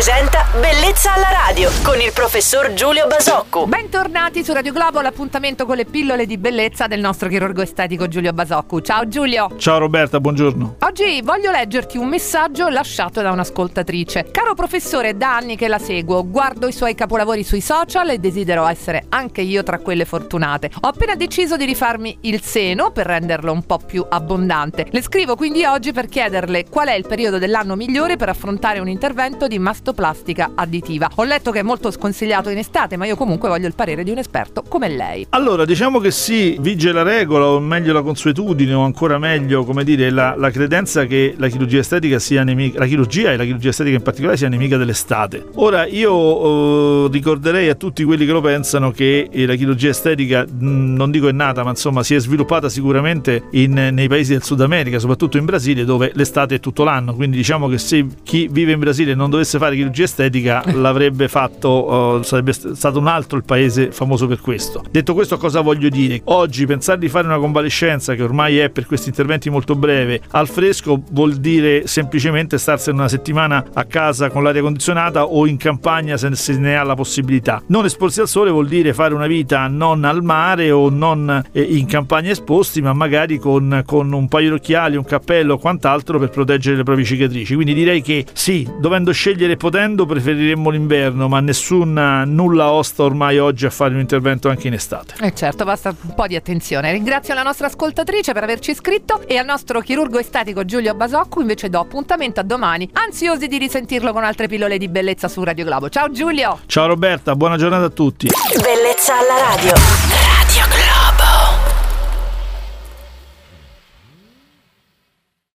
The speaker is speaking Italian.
presenta Bellezza alla radio con il professor Giulio Basocco. Bentornati su Radio Globo, l'appuntamento con le pillole di bellezza del nostro chirurgo estetico Giulio Basocco. Ciao Giulio. Ciao Roberta, buongiorno. Oggi voglio leggerti un messaggio lasciato da un'ascoltatrice. Caro professore, da anni che la seguo, guardo i suoi capolavori sui social e desidero essere anche io tra quelle fortunate. Ho appena deciso di rifarmi il seno per renderlo un po' più abbondante. Le scrivo quindi oggi per chiederle qual è il periodo dell'anno migliore per affrontare un intervento di mastoplastica additiva. Ho letto che è molto sconsigliato in estate, ma io comunque voglio il parere di un esperto come lei. Allora, diciamo che sì, vige la regola, o meglio la consuetudine, o ancora meglio, come dire, la, la credenza che la chirurgia estetica sia nemica, la chirurgia e la chirurgia estetica in particolare sia nemica dell'estate. Ora, io eh, ricorderei a tutti quelli che lo pensano che eh, la chirurgia estetica, mh, non dico è nata, ma insomma si è sviluppata sicuramente in, nei paesi del Sud America, soprattutto in Brasile, dove l'estate è tutto l'anno. Quindi diciamo che se chi vive in Brasile non dovesse fare chirurgia estetica l'avrebbe fatto, uh, sarebbe stato un altro il paese famoso per questo. Detto questo, cosa voglio dire? Oggi pensare di fare una convalescenza, che ormai è per questi interventi molto breve, al fresco vuol dire semplicemente starsene una settimana a casa con l'aria condizionata o in campagna se ne ha la possibilità. Non esporsi al sole vuol dire fare una vita non al mare o non eh, in campagna esposti, ma magari con, con un paio di occhiali, un cappello o quant'altro per proteggere le proprie cicatrici. Quindi direi che sì, dovendo scegliere e potendo, preferiremmo l'inverno, ma nessuna nulla osta ormai oggi a fare un intervento anche in estate. Eh certo, basta un po' di attenzione. Ringrazio la nostra ascoltatrice per averci iscritto e al nostro chirurgo estetico Giulio Basocco invece do appuntamento a domani, ansiosi di risentirlo con altre pillole di bellezza su Radio Globo. Ciao Giulio! Ciao Roberta, buona giornata a tutti. Bellezza alla radio.